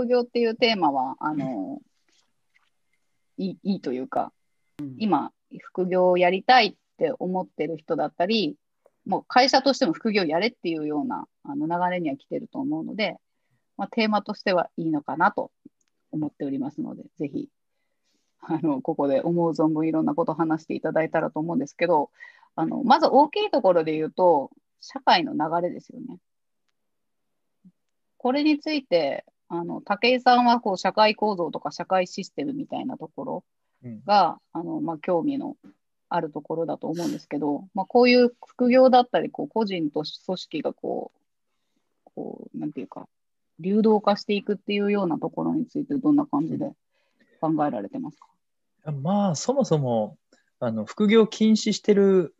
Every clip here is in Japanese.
副業っていうテーマは、あの、いいいいというか、今、副業をやりたいって思ってる人だったり、もう会社としても副業やれっていうようなあの流れには来てると思うので、まあ、テーマとしてはいいのかなと思っておりますので、ぜひ、あの、ここで思う存分いろんなことを話していただいたらと思うんですけど、あの、まず大きいところで言うと、社会の流れですよね。これについて、あの、武井さんはこう社会構造とか社会システムみたいなところが、うん、あの、まあ、興味のあるところだと思うんですけど、まあ、こういう副業だったり、こう個人と組織がこう、こう、なんていうか、流動化していくっていうようなところについて、どんな感じで考えられてますか？まあ、そもそも、あの、副業禁止してる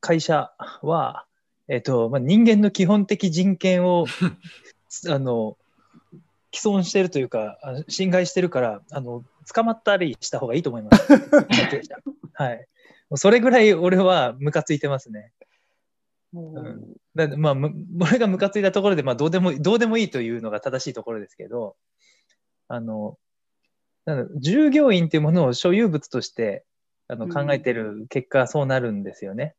会社は、えっ、と、まあ、人間の基本的人権を、あの、既存してるというか、侵害してるから、あの、捕まったりした方がいいと思います。はい。それぐらい俺はムカついてますね。うん、だまあ、俺がムカついたところで、まあ、どうでも、どうでもいいというのが正しいところですけど、あの、従業員っていうものを所有物としてあの考えてる結果、そうなるんですよね。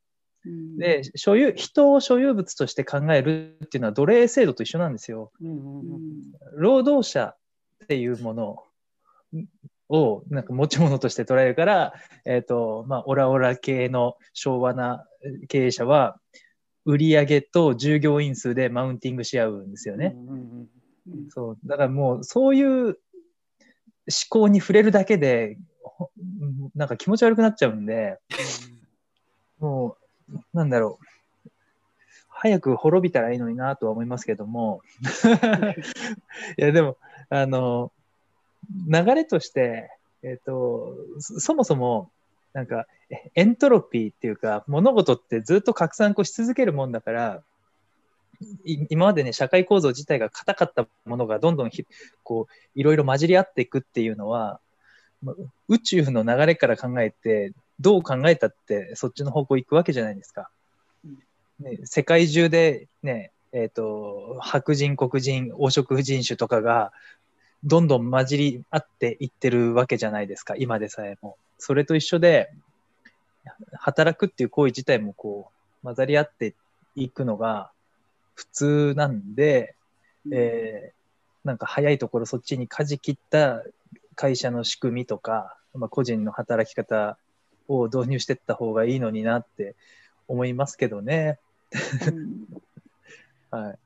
うん、で、所有、人を所有物として考えるっていうのは奴隷制度と一緒なんですよ。うんうんうん、労働者っていうものをなんか持ち物として捉えるから、えっ、ー、と、まあ、オラオラ系の昭和な経営者は、売上と従業員数でマウンティングし合うんですよね。そう。だからもう、そういう思考に触れるだけで、なんか気持ち悪くなっちゃうんで、もう、なんだろう。早く滅びたらいいのになとは思いますけども。いや、でも、あの、流れとして、えっ、と、そもそも、なんか、エントロピーっていうか、物事ってずっと拡散し続けるもんだから、今までね、社会構造自体が硬かったものがどんどんこう、いろいろ混じり合っていくっていうのは、宇宙の流れから考えて、どう考えたってそっちの方向行くわけじゃないですか。ね、世界中でね、えっ、ー、と、白人、黒人、黄色人種とかがどんどん混じり合っていってるわけじゃないですか、今でさえも。それと一緒で、働くっていう行為自体もこう、混ざり合っていくのが普通なんで、うん、えー、なんか早いところそっちに舵切った会社の仕組みとか、まあ、個人の働き方を導入していった方がいいのになって思いますけどね。うん、はい。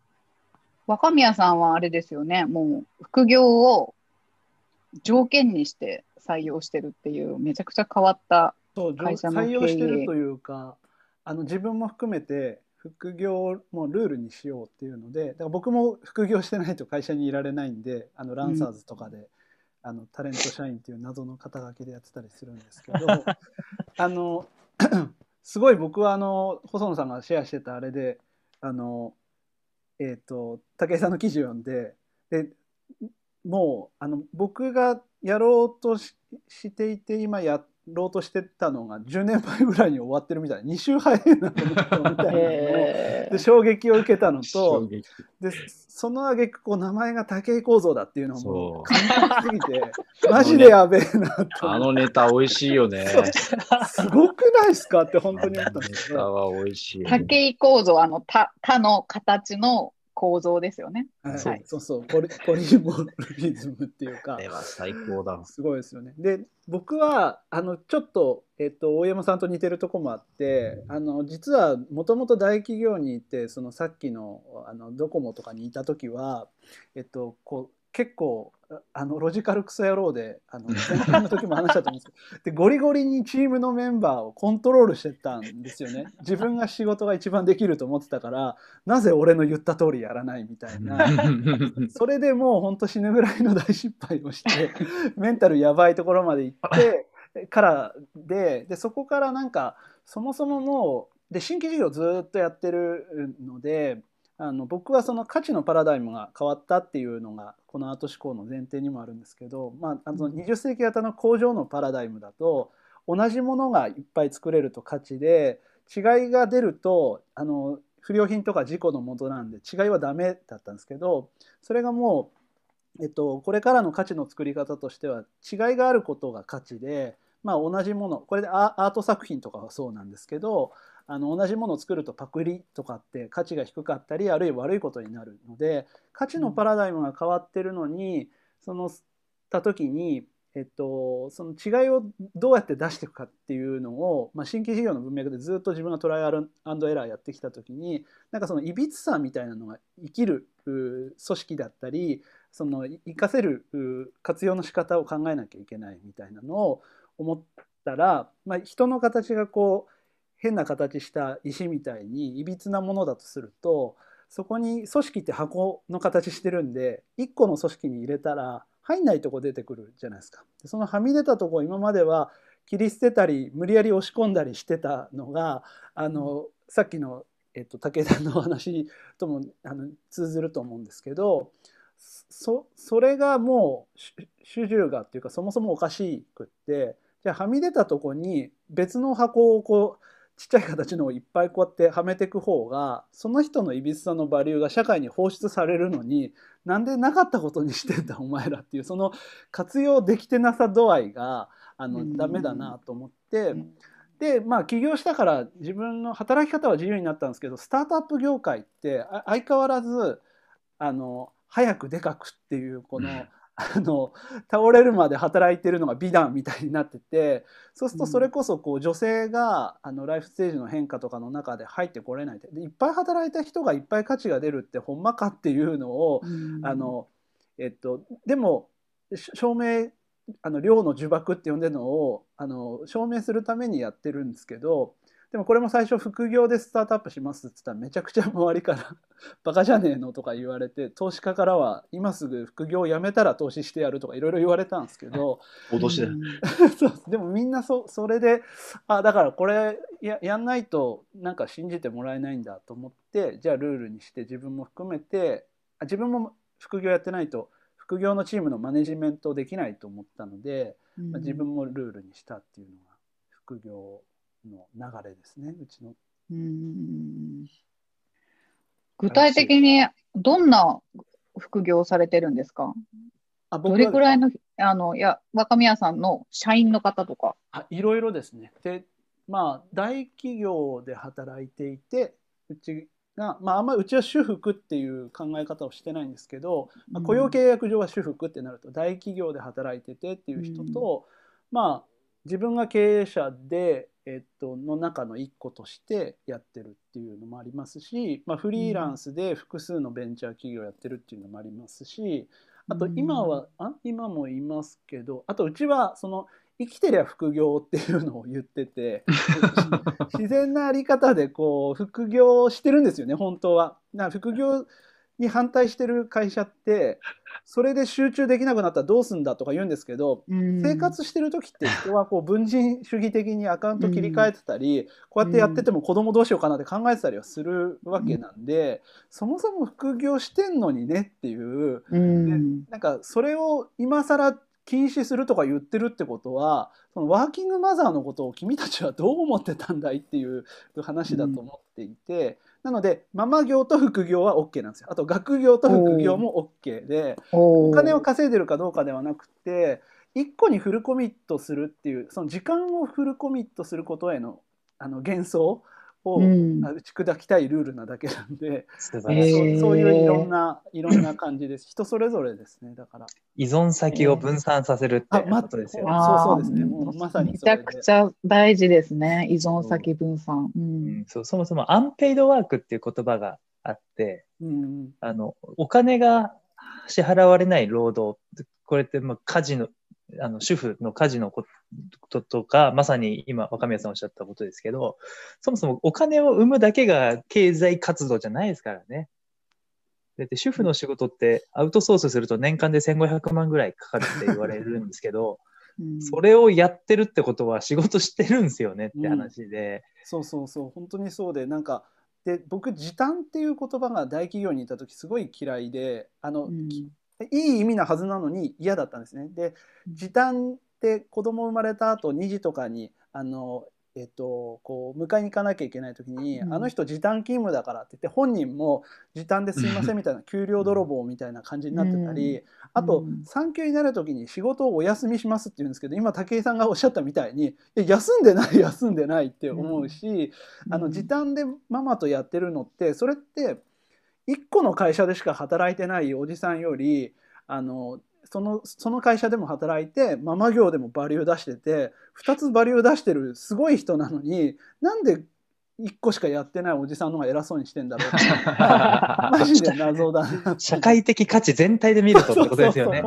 若宮さんはあれですよね、もう副業を条件にして採用してるっていう、めちゃくちゃ変わった会社の採用してるというか、あの自分も含めて副業もルールにしようっていうので、だから僕も副業してないと会社にいられないんで、あのランサーズとかで、うん、あのタレント社員っていう謎の肩書きでやってたりするんですけど、あの すごい僕はあの細野さんがシェアしてたあれで、あのえっ、ー、と、武井さんの記事を読んで、で、もう、あの、僕がやろうとしていて、今やっろうとしてたのが10年前ぐらいに終わってるみたいな、2週早いなと思ったみたいなので、衝撃を受けたのと、で、その挙句こう名前が武井構造だっていうのも感動すぎて、マジでやべえなと。あのネタ美味しいよね。すごくないですかって本当に思ったんですネタは美味しい。武井構造、あの、た、他の形の構造ですよね。はい、そうそうポリ、ポリモリズムっていうか。これは最高だ。すごいですよね。で、僕は、あの、ちょっと、えっと、大山さんと似てるとこもあって、あの、実は、もともと大企業にいて、そのさっきの、あの、ドコモとかにいた時は、えっと、こう、結構、あのロジカルクソ野郎であの前回の時も話したと思うんですけど でゴリゴリにチームのメンバーをコントロールしてたんですよね。自分が仕事が一番できると思ってたからなぜ俺の言った通りやらないみたいな。それでもうほんと死ぬぐらいの大失敗をして メンタルやばいところまで行ってからででそこからなんかそもそももうで新規事業ずっとやってるのであの僕はその価値のパラダイムが変わったっていうのがこのアート思考の前提にもあるんですけど、まあ、あの20世紀型の工場のパラダイムだと同じものがいっぱい作れると価値で違いが出るとあの不良品とか事故のもとなんで違いはダメだったんですけどそれがもえっと、これからの価値の作り方としては違いがあることが価値で、まあ、同じものこれでアアート作品とかはそうなんですけどあの同じものを作るとパクリとかって価値が低かったりあるいは悪いことになるので価値のパラダイムが変わってるのにそのた時に、えっと、その違いをどうやって出していくかっていうのを、まあ、新規事業の文脈でずっと自分がトライアルエラーやってきた時になんかそのいびつさみたいなのが生きる組織だったりその活かせる活用の仕方を考えなきゃいけないみたいなのを思ったら、まあ、人の形がこう変な形した石みたいにいびつなものだとするとそこに組織って箱の形してるんで1個の組織に入れたら入んないとこ出てくるじゃないですか。そのはみ出たとこ今までは切り捨てたり無理やり押し込んだりしてたのがあのさっきの、えっと、武田の話ともあの通ずると思うんですけどそそれがもう主従がっていうかそもそもおかしくってじゃあはみ出たとこに別の箱をこうちっちゃい形のをいっぱいこうやってはめていく方がその人のいびつさのバリューが社会に放出されるのになんでなかったことにしてんだお前らっていうその活用できてなさ度合いがあのダメだなと思って。でまあ起業したから自分の働き方は自由になったんですけどスタートアップ業界って相変わらずあの早くでかくっていうこのあの倒れるまで働いてるのが美談みたいになっててそうするとそれこそこう女性があのライフステージの変化とかの中で入ってこれないでいっぱい働いた人がいっぱい価値が出るってほんまかっていうのを、あのえっと、でも証明あの量の呪縛って呼んでるのをあの証明するためにやってるんですけどでもこれも最初副業でスタートアップしますって言ったらめちゃくちゃ周りから バカじゃねえのとか言われて投資家からは今すぐ副業をやめたら投資してやるとかいろいろ言われたんですけど脅しだ そう。でもみんなそそれであだからこれややんないとなんか信じてもらえないんだと思ってじゃあルールにして自分も含めてあ自分も副業やってないと副業のチームのマネジメントできないと思ったので、まあ、自分もルールにしたっていうのが副業の流れですね、うちの。うん具体的にどんな副業をされてるんですか？あどれくらいの、あの、いや、若宮さんの社員の方とか？あいろいろですね。で、まあ、大企業で働いていて、うちが、まあ、あんまりうちは主婦っていう考え方をしてないんですけど、まあ、雇用契約上は主婦ってなると、大企業で働いててっていう人と、うん、まあ、自分が経営者で、えっと、の中の一個としてやってるっていうのもありますし、まあ、フリーランスで複数のベンチャー企業やってるっていうのもありますしあと今は、あ今もいますけどあとうちはその生きてりゃ副業っていうのを言ってて 自然なあり方でこう副業してるんですよね本当は。な副業に反対してる会社ってそれで集中できなくなったらどうすんだとか言うんですけど、生活してる時って人はこう文人主義的にアカウント切り替えてたり、こうやってやってても子供どうしようかなって考えてたりはするわけなんで、そもそも副業してんのにねっていう、でなんかそれを今更禁止するとか言ってるってことはそのワーキングマザーのことを君たちはどう思ってたんだいっていう話だと思っていて、なのでママ業と副業は OK なんですよ。あと学業と副業も OK でお金を稼いでるかどうかではなくて1個にフルコミットするっていうその時間をフルコミットすることへのあの幻想を打ち砕きたいルールなだけなんで、うん、そうそういういろんないろんな感じです。人それぞれですね。だから。依存先を分散させるってことですよね、そうそうですね。もうまさにめちゃくちゃ大事ですね。依存先分散、う。ん、そうそもそもアンペイドワークっていう言葉があって、うん、あのお金が支払われない労働これってまあ家事のあの主婦の家事のこととか、まさに今若宮さんおっしゃったことですけど、そもそもお金を生むだけが経済活動じゃないですからね。だって主婦の仕事ってアウトソースすると年間で1500万ぐらいかかるって言われるんですけど、うん、それをやってるってことは仕事してるんですよねって話で、うん、そうそうそう。本当にそうでなんかで僕時短っていう言葉が大企業にいた時すごい嫌いであの、うん、いい意味なはずなのに嫌だったんですね。で時短って子供生まれた後2時とかにあのえっと、こう迎えに行かなきゃいけない時に、うん。あの人時短勤務だからって言って本人も時短ですいませんみたいな 給料泥棒みたいな感じになってたり、あとうん。産休になる時に仕事をお休みしますって言うんですけど今武井さんがおっしゃったみたいにいや休んでない休んでないって思うし、あの時短でママとやってるのってそれって1個の会社でしか働いてないおじさんよりあのそのその会社でも働いてママ業でもバリュー出してて2つバリュー出してるすごい人なのになんで1個しかやってないおじさんの方が偉そうにしてんだろうって マジで謎だな社会的価値全体で見るとってことですよね。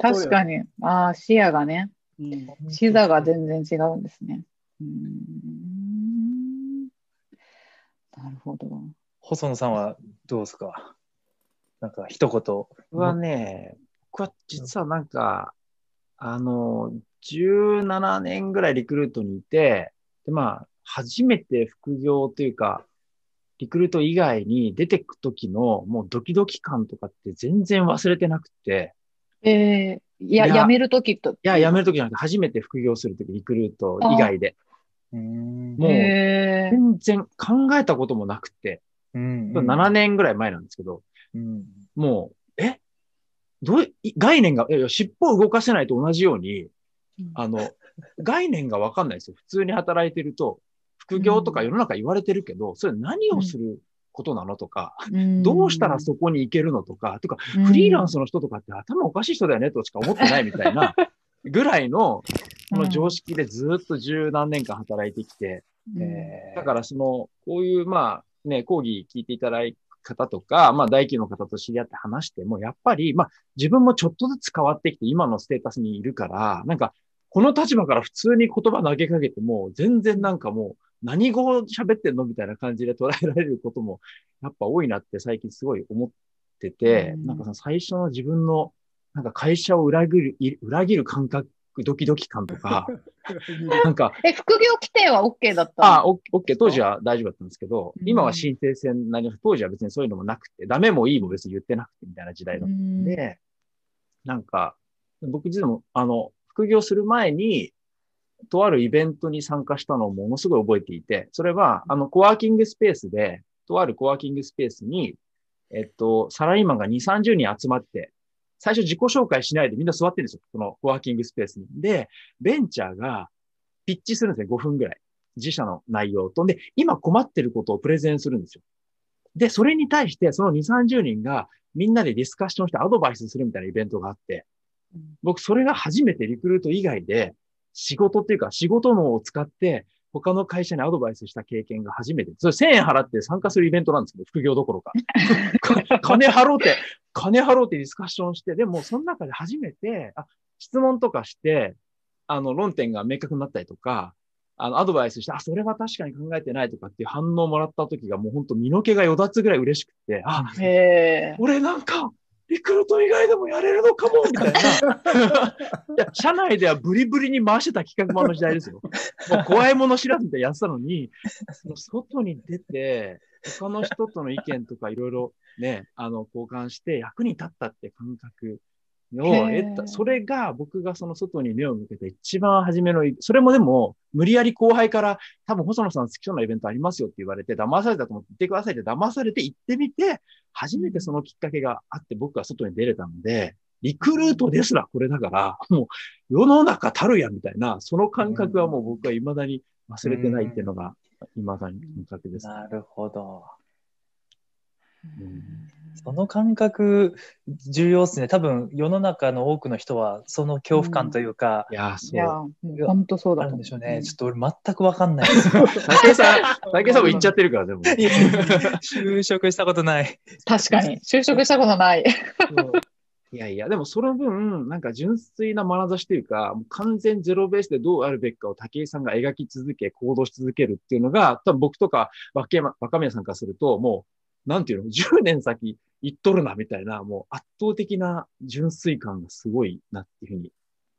確かに。ああ、視野がね、うん視座が全然違うんですね。うーんなるほど。細野さんはどうですか？なんか一言。僕はね、僕は実はなんか、あの、17年ぐらいリクルートにいて、で、まあ、初めて副業というか、リクルート以外に出てく時のもうドキドキ感とかって全然忘れてなくて、えー、いや、辞めるときと。いや、辞める時じゃなくて初めて副業する時リクルート以外で、うんもうえー。全然考えたこともなくて、うん7年ぐらい前なんですけど、うん。もう、え？どうい、概念が、いやいや、尻尾を動かせないと同じように、あの、概念がわかんないですよ。普通に働いてると、副業とか世の中言われてるけど、それ何をすることなのとか、どうしたらそこに行けるのとか、とか、フリーランスの人とかって頭おかしい人だよねとしか思ってないみたいな ぐらいの、この常識でずっと十何年間働いてきて、えーだからその、こういう、まあね、講義聞いていただいた方とか、まあ大企業の方と知り合って話しても、やっぱり、まあ自分もちょっとずつ変わってきて今のステータスにいるから、なんか、この立場から普通に言葉投げかけても、全然なんかもう、何語喋ってんのみたいな感じで捉えられることも、やっぱ多いなって最近すごい思ってて、うん。なんかその最初の自分の、なんか会社を裏切る、い裏切る感覚、ドキドキ感とか、なんか、え、副業規定は OK だったの？あ、オッケー、当時は大丈夫だったんですけど、うん。今は申請制になります。当時は別にそういうのもなくて、ダメもいいも別に言ってなくてみたいな時代だったんで、なんか、僕自身も、あの、副業する前に、とあるイベントに参加したのをものすごい覚えていて、それは、あの、コワーキングスペースで、とあるコワーキングスペースに、えっと、サラリーマンが2、30人集まって、最初自己紹介しないでみんな座ってるんですよ。このコワーキングスペースに。で、ベンチャーがピッチするんですね。5分ぐらい。自社の内容と。で、今困ってることをプレゼンするんですよ。で、それに対して、その2、30人がみんなでディスカッションしてアドバイスするみたいなイベントがあって、僕、それが初めてリクルート以外で、仕事っていうか、仕事脳を使って、他の会社にアドバイスした経験が初めて。それ1000円払って参加するイベントなんですけど、副業どころか。か金払うって、金払うってディスカッションして、でもその中で初めて、あ、質問とかして、あの、論点が明確になったりとか、あの、アドバイスして、あ、それは確かに考えてないとかっていう反応をもらった時がもう本当身の毛がよだつぐらい嬉しくて、あ、へえ。俺なんか、リクルート以外でもやれるのかもみたいな。いや、社内ではブリブリに回してた企画もあの時代ですよ。もう怖いもの知らずみたいなやってたのに、その外に出て、他の人との意見とかいろいろね、あの、交換して役に立ったって感覚を得た。それが僕がその外に目を向けた一番初めの、それもでも、無理やり後輩から、多分細野さん好きそうなイベントありますよって言われて、騙されたと思って行ってくださいって騙されて行ってみて、初めてそのきっかけがあって僕は外に出れたので、リクルートですらこれだから、もう世の中たるやみたいな、その感覚はもう僕は未だに忘れてないっていうのが、未だに感覚です。なるほど。うんその感覚、重要ですね。多分、世の中の多くの人は、その恐怖感というか、いやー、いや、そう。本当そうだんでしょうね。ちょっと俺全くわかんないです。竹井さん、竹井さんも言っちゃってるから、でも。就職したことない。確かに。就職したことない。いやいや、でもその分、なんか純粋な眼差しというか、もう完全ゼロベースでどうあるべきかを武井さんが描き続け、行動し続けるっていうのが、多分僕とか若宮さんからすると、もう、なんていうの、10年先行っとるな、みたいな、もう圧倒的な純粋感がすごいなっていうふうに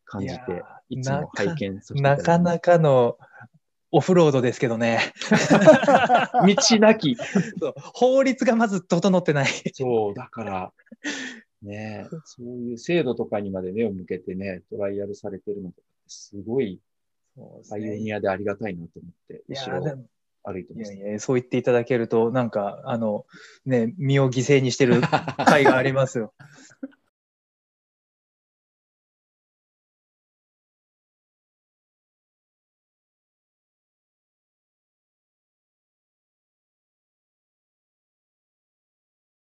感じて、いつも拝見させてないかなかのオフロードですけどね。道なき。法律がまず整ってない。そう、だから、ねそういう制度とかにまで目を向けてね、トライアルされてるのとかってすごいパイオ。ニアでありがたいなと思って、後ろ歩いてます。いやいや、そう言っていただけると、なんか、あの、ね、身を犠牲にしてる甲斐がありますよ。